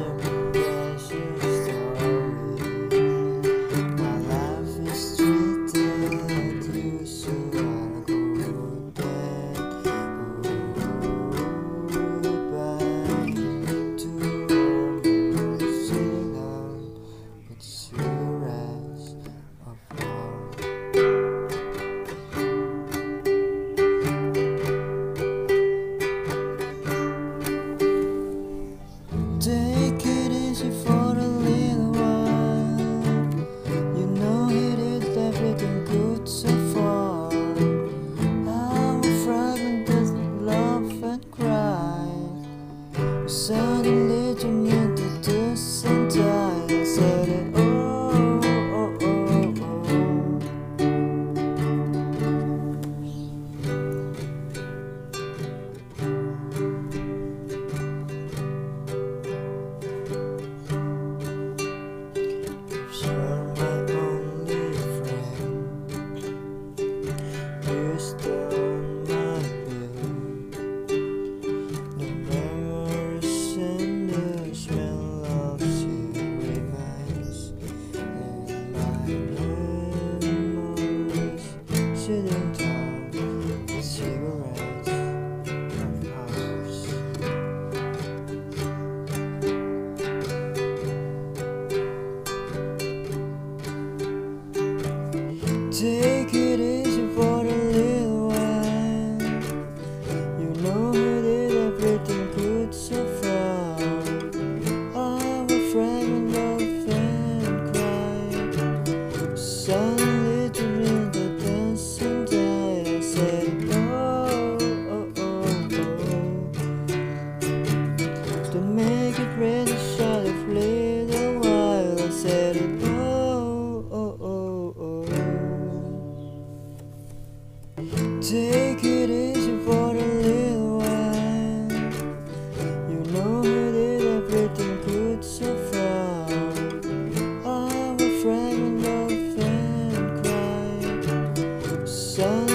Jim. take it easy for a little while. You know we did everything good so far. Our fragment of and cry. son. Take it easy for a little while. You know he did everything good so far. I'm fragment of and cry. Sun